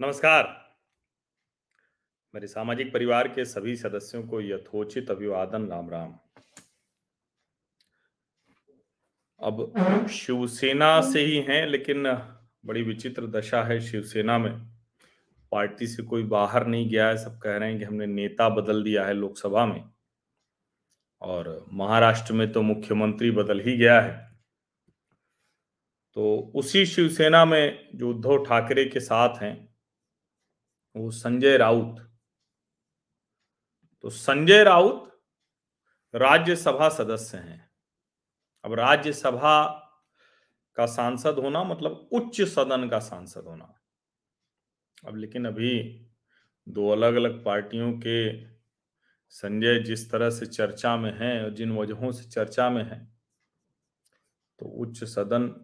नमस्कार। मेरे सामाजिक परिवार के सभी सदस्यों को यथोचित अभिवादन, राम राम। अब शिवसेना से ही हैं, लेकिन बड़ी विचित्र दशा है शिवसेना में। पार्टी से कोई बाहर नहीं गया है, सब कह रहे हैं कि हमने नेता बदल दिया है लोकसभा में। और महाराष्ट्र में तो मुख्यमंत्री बदल ही गया है। तो उसी शिवसेना में जो उद्धव ठाकरे के साथ हैं वो संजय राउत। तो संजय राउत राज्यसभा सदस्य हैं। अब राज्यसभा का सांसद होना मतलब उच्च सदन का सांसद होना। अब लेकिन अभी दो अलग अलग पार्टियों के संजय जिस तरह से चर्चा में हैं और जिन वजहों से चर्चा में हैं तो उच्च सदन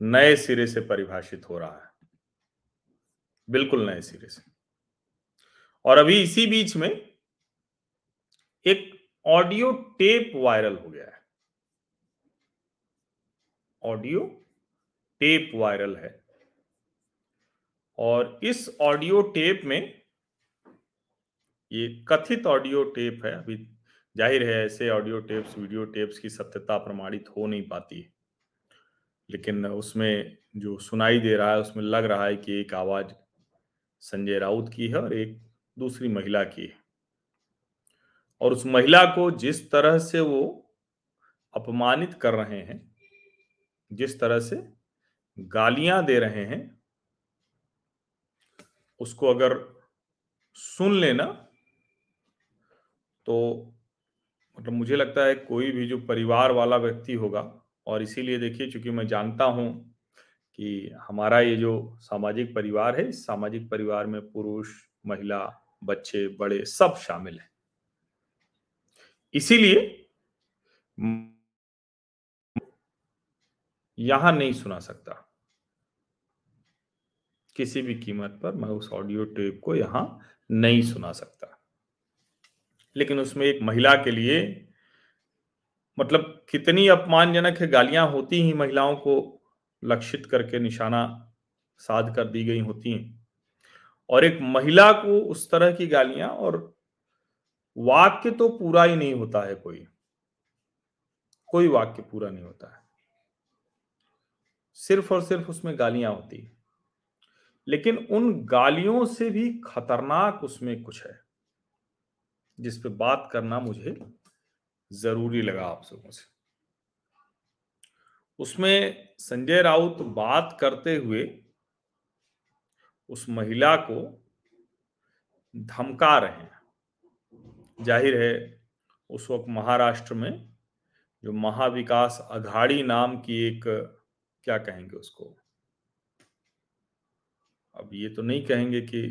नए सिरे से परिभाषित हो रहा है। बिल्कुल नए सिरे से। और अभी इसी बीच में एक ऑडियो टेप वायरल हो गया है। ऑडियो टेप वायरल है। और इस ऑडियो टेप में ये कथित ऑडियो टेप है। अभी ज़ाहिर है ऐसे ऑडियो टेप्स, वीडियो टेप्स की सत्यता प्रमाणित हो नहीं पाती है। लेकिन उसमें जो सुनाई दे रहा है, उसमें लग रहा है कि एक आवाज़ संजय राउत की है और एक दूसरी महिला की है। और उस महिला को जिस तरह से वो अपमानित कर रहे हैं, जिस तरह से गालियाँ दे रहे हैं, उसको अगर सुन लेना तो मतलब मुझे लगता है कोई भी जो परिवार वाला व्यक्ति होगा, और इसीलिए देखिए चूँकि मैं जानता हूँ कि हमारा ये जो सामाजिक परिवार है, इस सामाजिक परिवार में पुरुष, महिला, बच्चे, बड़े सब शामिल हैं। इसीलिए यहाँ नहीं सुना सकता। किसी भी कीमत पर मैं उस ऑडियो टेप को यहाँ नहीं सुना सकता। लेकिन उसमें एक महिला के लिए मतलब कितनी अपमानजनक है गालियाँ होती ही महिलाओं को लक्षित करके निशाना साध कर दी गई होती हैं। और एक महिला को उस तरह की गालियाँ, और वाक्य तो पूरा ही नहीं होता है कोई। कोई वाक्य पूरा नहीं होता है। सिर्फ़ और सिर्फ़ उसमें गालियाँ होती है। लेकिन उन गालियों से भी खतरनाक उसमें कुछ है, जिस पे बात करना मुझे ज़रूरी लगा आप सबों से। उसमें संजय राउत बात करते हुए उस महिला को धमका रहे हैं। ज़ाहिर है, उस वक्त महाराष्ट्र में जो महाविकास अघाड़ी नाम की एक, क्या कहेंगे उसको? अब ये तो नहीं कहेंगे कि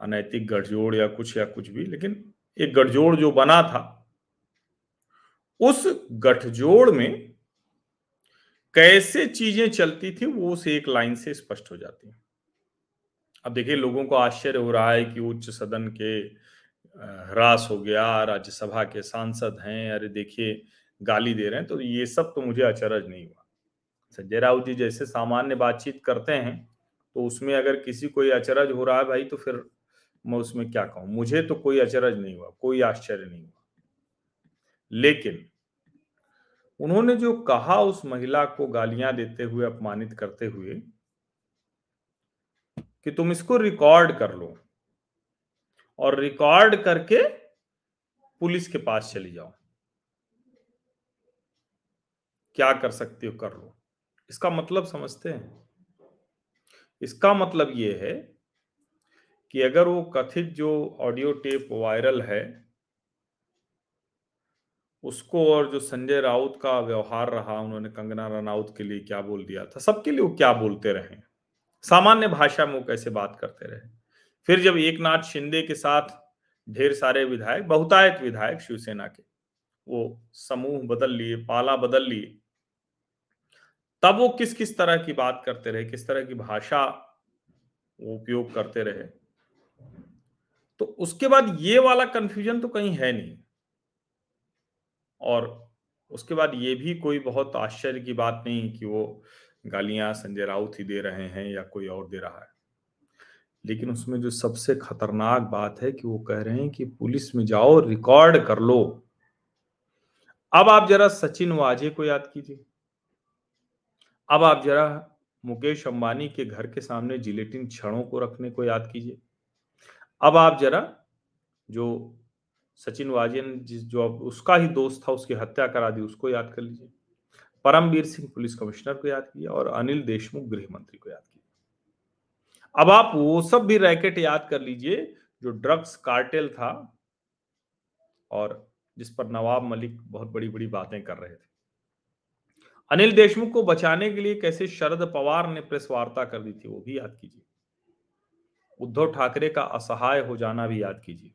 अनैतिक गठजोड़ या कुछ या कुछ भी, लेकिन एक गठजोड़ जो बना था, उस गठजोड़ में कैसे चीज़ें चलती थी वो उस एक लाइन से स्पष्ट हो जाती है। अब देखिए, लोगों को आश्चर्य हो रहा है कि उच्च सदन के ह्रास हो गया, राज्यसभा के सांसद हैं, अरे देखिए, गाली दे रहे हैं तो ये सब तो मुझे अचरज नहीं हुआ। संजय राउत जी जैसे सामान्य बातचीत करते हैं तो उसमें अगर किसी कोई अचरज हो रहा है भाई तो फिर मैं उसमें क्या कहूँ? मुझे तो कोई अचरज नहीं हुआ, कोई आश्चर्य नहीं हुआ। लेकिन उन्होंने जो कहा उस महिला को गालियाँ देते हुए, अपमानित करते हुए, कि तुम इसको रिकॉर्ड कर लो और रिकॉर्ड करके पुलिस के पास चली जाओ। क्या कर सकते हो? कर लो। इसका मतलब समझते हैं? इसका मतलब यह है कि अगर वो कथित जो ऑडियो टेप वायरल है उसको और जो संजय राउत का व्यवहार रहा, उन्होंने कंगना रनौत के लिए क्या बोल दिया था? सबके लिए वो क्या बोलते रहे सामान्य भाषा में वो कैसे बात करते रहे? फिर जब एक नाथ शिंदे के साथ ढेर सारे विधायक, बहुतायत विधायक शिवसेना के, वो समूह बदल लिए, पाला बदल लिए, तब वो किस किस तरह की बात करते रहे? किस तरह की भाषा वो उपयोग करते रहे? तो उसके बाद ये वाला कंफ्यूजन तो कहीं है नहीं। और उसके बाद ये भी कोई बहुत आश्चर्य की बात नहीं कि वो गालियाँ संजय राउत ही दे रहे हैं या कोई और दे रहा है। लेकिन उसमें जो सबसे खतरनाक बात है कि वो कह रहे हैं कि पुलिस में जाओ, रिकॉर्ड कर लो। अब आप जरा सचिन वाजे को याद कीजिए। अब आप जरा मुकेश अंबानी के घर के सामने जिलेटिन क्षणों को रखने को याद कीजिए। अब आप जरा जो सचिन वाजियन जिस जो उसका ही दोस्त था, उसकी हत्या करा दी, उसको याद कर लीजिए। परमवीर सिंह पुलिस कमिश्नर को याद किया और अनिल देशमुख गृह मंत्री को याद किया। अब आप वो सब भी रैकेट याद कर लीजिए, जो ड्रग्स कार्टेल था और जिस पर नवाब मलिक बहुत बड़ी बड़ी बातें कर रहे थे। अनिल देशमुख को बचाने के लिए कैसे शरद पवार ने प्रेस वार्ता कर दी थी, वो भी याद कीजिए। उद्धव ठाकरे का असहाय हो जाना भी याद कीजिए।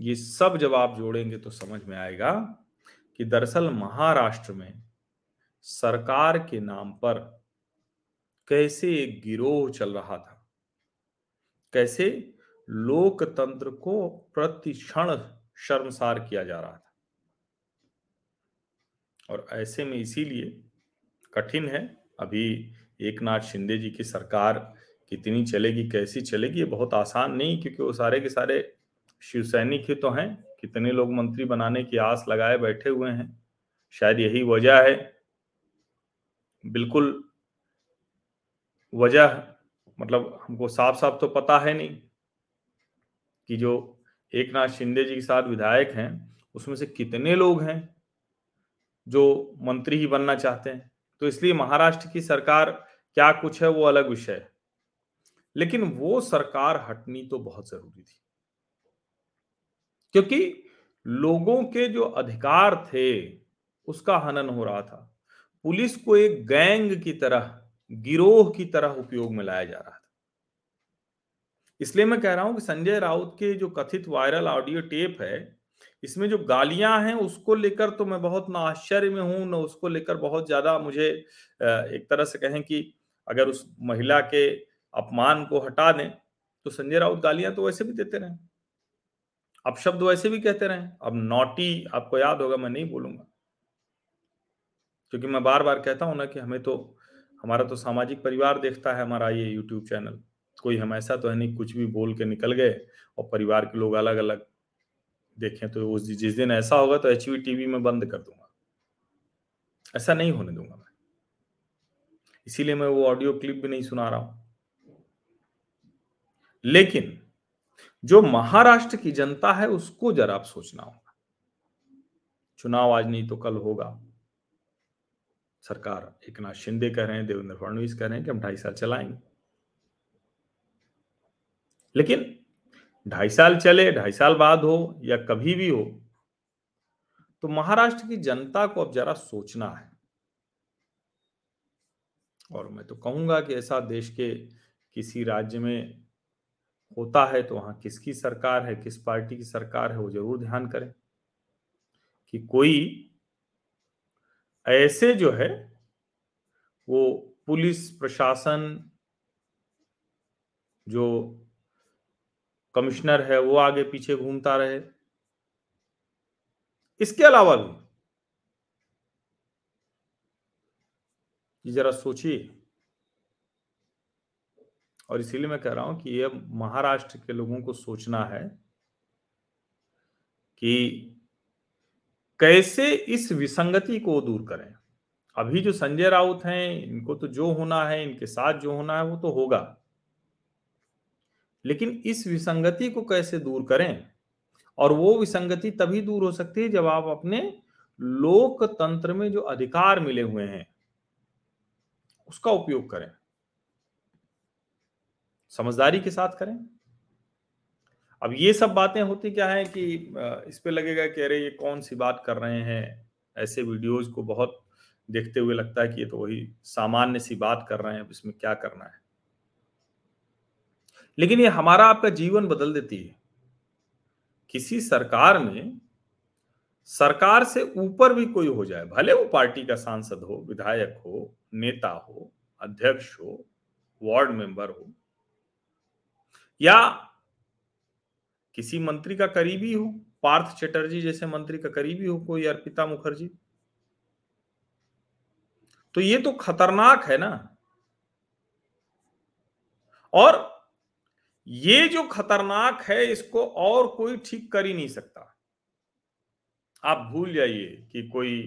ये सब जब आप जोड़ेंगे तो समझ में आएगा कि दरअसल महाराष्ट्र में सरकार के नाम पर कैसे एक गिरोह चल रहा था। कैसे लोकतंत्र को प्रतिक्षण शर्मसार किया जा रहा था। और ऐसे में इसीलिए कठिन है। अभी एक नाथ शिंदे जी की सरकार कितनी चलेगी, कैसी चलेगी, ये बहुत आसान नहीं, क्योंकि वो सारे के सारे शिव सैनिक ही तो हैं। कितने लोग मंत्री बनाने की आस लगाए बैठे हुए हैं। शायद यही वजह है। बिल्कुल वजह मतलब हमको साफ़ साफ़ तो पता है नहीं कि जो एक नाथ शिंदे जी के साथ विधायक हैं, उसमें से कितने लोग हैं जो मंत्री ही बनना चाहते हैं। तो इसलिए महाराष्ट्र की सरकार क्या कुछ है वो अलग विषय है। लेकिन वो सरकार हटनी तो बहुत ज़रूरी थी। क्योंकि लोगों के जो अधिकार थे, उसका हनन हो रहा था। पुलिस को एक गैंग की तरह, गिरोह की तरह उपयोग में लाया जा रहा था। इसलिए मैं कह रहा हूँ कि संजय राउत के जो कथित वायरल ऑडियो टेप है, इसमें जो गालियाँ हैं, उसको लेकर तो मैं बहुत ना आश्चर्य में हूँ, ना उसको लेकर बहुत ज़्यादा मुझे एक तरह से कहें कि अगर उस महिला के अपमान को हटा दें तो संजय राउत गालियाँ तो वैसे भी देते रहे। अब शब्द वैसे भी कहते रहे, अब नोटी आपको याद होगा, मैं नहीं बोलूँगा। क्योंकि मैं बार बार कहता हूँ ना कि हमें तो हमारा तो सामाजिक परिवार देखता है, हमारा ये यूट्यूब चैनल कोई हम ऐसा तो है नहीं, कुछ भी बोल के निकल गए और परिवार के लोग अलग अलग देखें तो उस जिस दिन ऐसा होगा तो एच टीवी में बंद कर दूँगा। ऐसा नहीं होने दूँगा मैं। इसीलिए मैं वो ऑडियो क्लिप भी नहीं सुना रहा हूँ। लेकिन जो महाराष्ट्र की जनता है, उसको जरा आप सोचना होगा। चुनाव आज नहीं तो कल होगा। सरकार एक नाथ शिंदे कह रहे हैं, देवेंद्र फडणवीस कह रहे हैं कि हम ढाई साल चलाएँगे। लेकिन ढाई साल चले, ढाई साल बाद हो या कभी भी हो तो महाराष्ट्र की जनता को अब जरा सोचना है। और मैं तो कहूँगा कि ऐसा देश के किसी राज्य में होता है तो वहाँ किसकी सरकार है, किस पार्टी की सरकार है, वो ज़रूर ध्यान करें कि कोई ऐसे जो है, वो पुलिस, प्रशासन जो कमिश्नर है, वो आगे पीछे घूमता रहे। इसके अलावा भी जरा सोचिए। और इसीलिए मैं कह रहा हूँ कि यह महाराष्ट्र के लोगों को सोचना है कि कैसे इस विसंगति को दूर करें। अभी जो संजय राउत हैं, इनको तो जो होना है, इनके साथ जो होना है, वो तो होगा। लेकिन इस विसंगति को कैसे दूर करें? और वो विसंगति तभी दूर हो सकती है जब आप अपने लोकतंत्र में जो अधिकार मिले हुए हैं, उसका उपयोग करें। समझदारी के साथ करें। अब ये सब बातें होती क्या है कि इस पे लगेगा कि अरे, ये कौन सी बात कर रहे हैं? ऐसे वीडियोस को बहुत देखते हुए लगता है कि ये तो वही सामान्य सी बात कर रहे हैं, अब इसमें क्या करना है? लेकिन ये हमारा आपका जीवन बदल देती है। किसी सरकार में, सरकार से ऊपर भी कोई हो जाए, भले वो पार्टी का सांसद हो, विधायक हो, नेता हो, अध्यक्ष हो, वार्ड मेंबर हो या किसी मंत्री का करीबी हो, पार्थ चटर्जी जैसे मंत्री का करीबी हो, कोई अर्पिता मुखर्जी। तो ये तो खतरनाक है ना। और ये जो खतरनाक है, इसको और कोई ठीक कर ही नहीं सकता। आप भूल जाइए कि कोई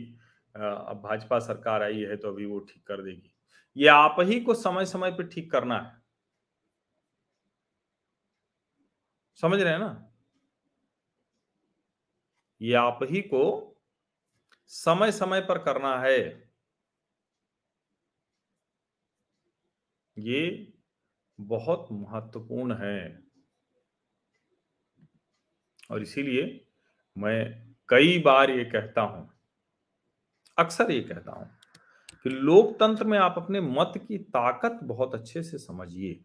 अब भाजपा सरकार आई है तो अभी वो ठीक कर देगी। ये आप ही को समय समय पर ठीक करना है। समझ रहे हैं ना? ये आप ही को समय समय पर करना है। ये बहुत महत्वपूर्ण है। और इसीलिए मैं कई बार ये कहता हूँ, अक्सर ये कहता हूँ कि लोकतंत्र में आप अपने मत की ताकत बहुत अच्छे से समझिए।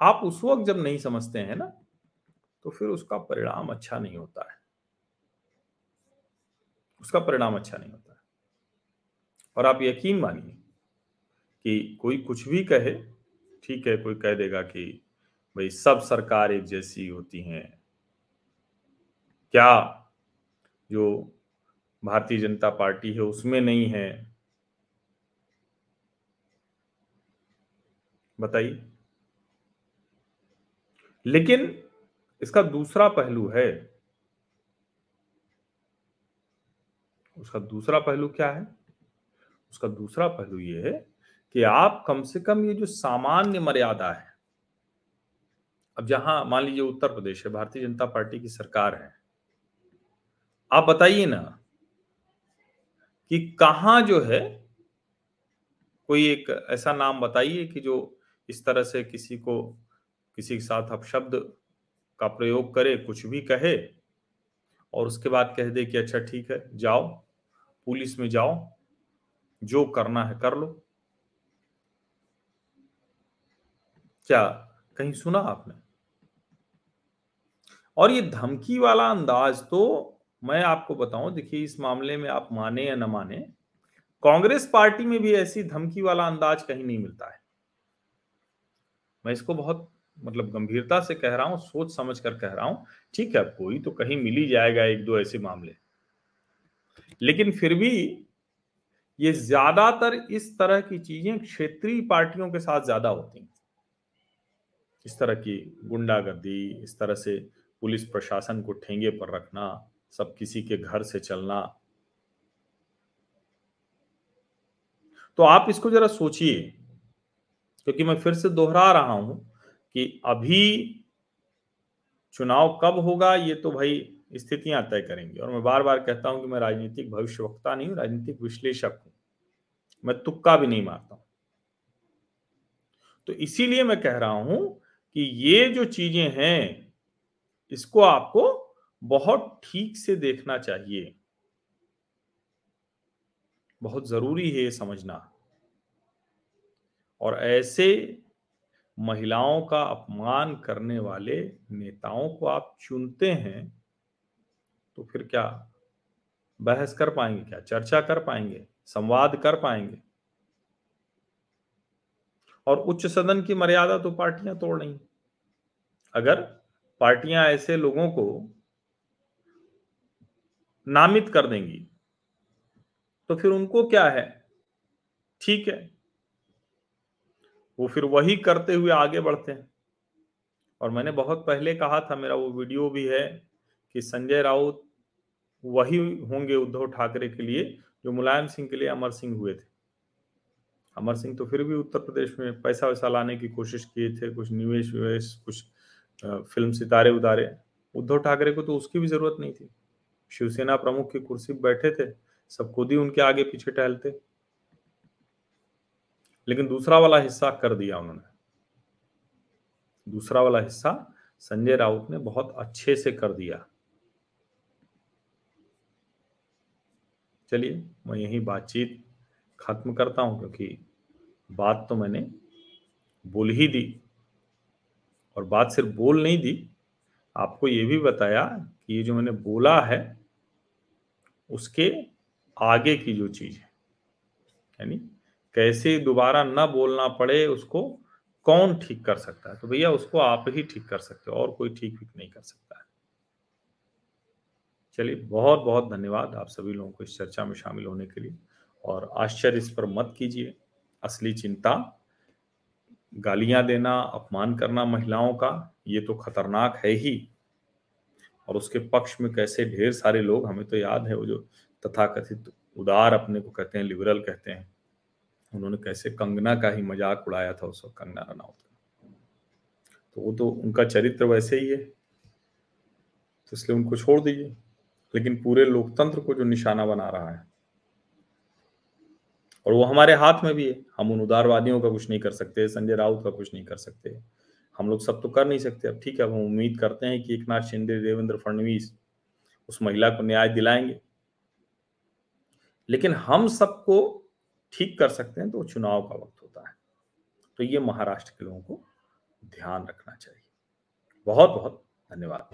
आप उस वक्त जब नहीं समझते हैं ना तो फिर उसका परिणाम अच्छा नहीं होता है। उसका परिणाम अच्छा नहीं होता है। और आप यकीन मानिए कि कोई कुछ भी कहे, ठीक है, कोई कह देगा कि भाई सब सरकार एक जैसी होती हैं। क्या जो भारतीय जनता पार्टी है उसमें नहीं है? बताइए। लेकिन इसका दूसरा पहलू है। उसका दूसरा पहलू क्या है? उसका दूसरा पहलू यह है कि आप कम से कम ये जो सामान्य मर्यादा है, अब जहाँ मान लीजिए उत्तर प्रदेश है, भारतीय जनता पार्टी की सरकार है, आप बताइए ना कि कहा जो है, कोई एक ऐसा नाम बताइए कि जो इस तरह से किसी को, किसी के साथ अब शब्द का प्रयोग करे, कुछ भी कहे और उसके बाद कह दे कि अच्छा ठीक है, जाओ, पुलिस में जाओ, जो करना है कर लो। क्या कहीं सुना आपने? और ये धमकी वाला अंदाज तो मैं आपको बताऊँ, देखिए, इस मामले में आप माने या न माने, कांग्रेस पार्टी में भी ऐसी धमकी वाला अंदाज कहीं नहीं मिलता है। मैं इसको बहुत मतलब गंभीरता से कह रहा हूँ, सोच समझ कर कह रहा हूँ, ठीक है, कोई तो कहीं मिल ही जाएगा एक दो ऐसे मामले। लेकिन फिर भी ये ज़्यादातर इस तरह की चीज़ें क्षेत्रीय पार्टियों के साथ ज़्यादा होती हैं। इस तरह की गुंडागर्दी, इस तरह से पुलिस प्रशासन को ठेंगे पर रखना, सब किसी के घर से चलना। तो आप इसको जरा सोचिए, क्योंकि मैं फिर से दोहरा रहा हूँ कि अभी चुनाव कब होगा, ये तो भाई स्थितियाँ तय करेंगी। और मैं बार बार कहता हूँ कि मैं राजनीतिक भविष्यवक्ता नहीं हूँ, राजनीतिक विश्लेषक हूँ। मैं तुक्का भी नहीं मारता हूँ। तो इसीलिए मैं कह रहा हूँ कि ये जो चीज़ें हैं, इसको आपको बहुत ठीक से देखना चाहिए। बहुत ज़रूरी है ये समझना। और ऐसे महिलाओं का अपमान करने वाले नेताओं को आप चुनते हैं तो फिर क्या बहस कर पाएँगे, क्या चर्चा कर पाएँगे, संवाद कर पाएँगे? और उच्च सदन की मर्यादा तो पार्टियाँ तोड़ रही अगर पार्टियाँ ऐसे लोगों को नामित कर देंगी तो फिर उनको क्या है? ठीक है वो फिर वही करते हुए आगे बढ़ते हैं। और मैंने बहुत पहले कहा था, मेरा वो वीडियो भी है कि संजय राउत वही होंगे उद्धव ठाकरे के लिए जो मुलायम सिंह के लिए अमर सिंह हुए थे। अमर सिंह तो फिर भी उत्तर प्रदेश में पैसा वैसा लाने की कोशिश किए थे, कुछ निवेश विवेश, कुछ फ़िल्म सितारे उतारे। उद्धव ठाकरे को तो उसकी भी ज़रूरत नहीं थी। शिवसेना प्रमुख की कुर्सी बैठे थे सब खुद ही उनके आगे पीछे टहलते। लेकिन दूसरा वाला हिस्सा कर दिया उन्होंने। दूसरा वाला हिस्सा संजय राउत ने बहुत अच्छे से कर दिया। चलिए, मैं यही बातचीत खत्म करता हूँ क्योंकि बात तो मैंने बोल ही दी और बात सिर्फ़ बोल नहीं दी, आपको ये भी बताया कि ये जो मैंने बोला है, उसके आगे की जो चीज़ है, यानी कैसे दोबारा न बोलना पड़े, उसको कौन ठीक कर सकता है? तो भैया, उसको आप ही ठीक कर सकते हो, और कोई ठीक भी नहीं कर सकता है। चलिए बहुत बहुत धन्यवाद आप सभी लोगों को इस चर्चा में शामिल होने के लिए, और आश्चर्य इस पर मत कीजिए। असली चिंता, गालियाँ देना, अपमान करना महिलाओं का, ये तो खतरनाक है ही। और उसके पक्ष में कैसे ढेर सारे लोग, हमें तो याद है, वो जो तथाकथित उदार अपने को कहते हैं लिबरल कहते हैं उन्होंने कैसे कंगना का ही मज़ाक उड़ाया था उस वक्त, कंगना रनावत तो वो तो उनका चरित्र वैसे ही है तो इसलिए उनको छोड़ दीजिए। लेकिन पूरे लोकतंत्र को जो निशाना बना रहा है, और वो हमारे हाथ में भी है, हम उन उदारवादियों का कुछ नहीं कर सकते, संजय राउत का कुछ नहीं कर सकते। हम लोग सब तो कर नहीं सकते। अब ठीक है, अब हम उम्मीद करते हैं कि एक नाथ शिंदे, देवेंद्र फडणवीस उस महिला को न्याय दिलाएँगे। लेकिन हम सबको ठीक कर सकते हैं तो चुनाव का वक्त होता है। तो ये महाराष्ट्र के लोगों को ध्यान रखना चाहिए। बहुत बहुत धन्यवाद।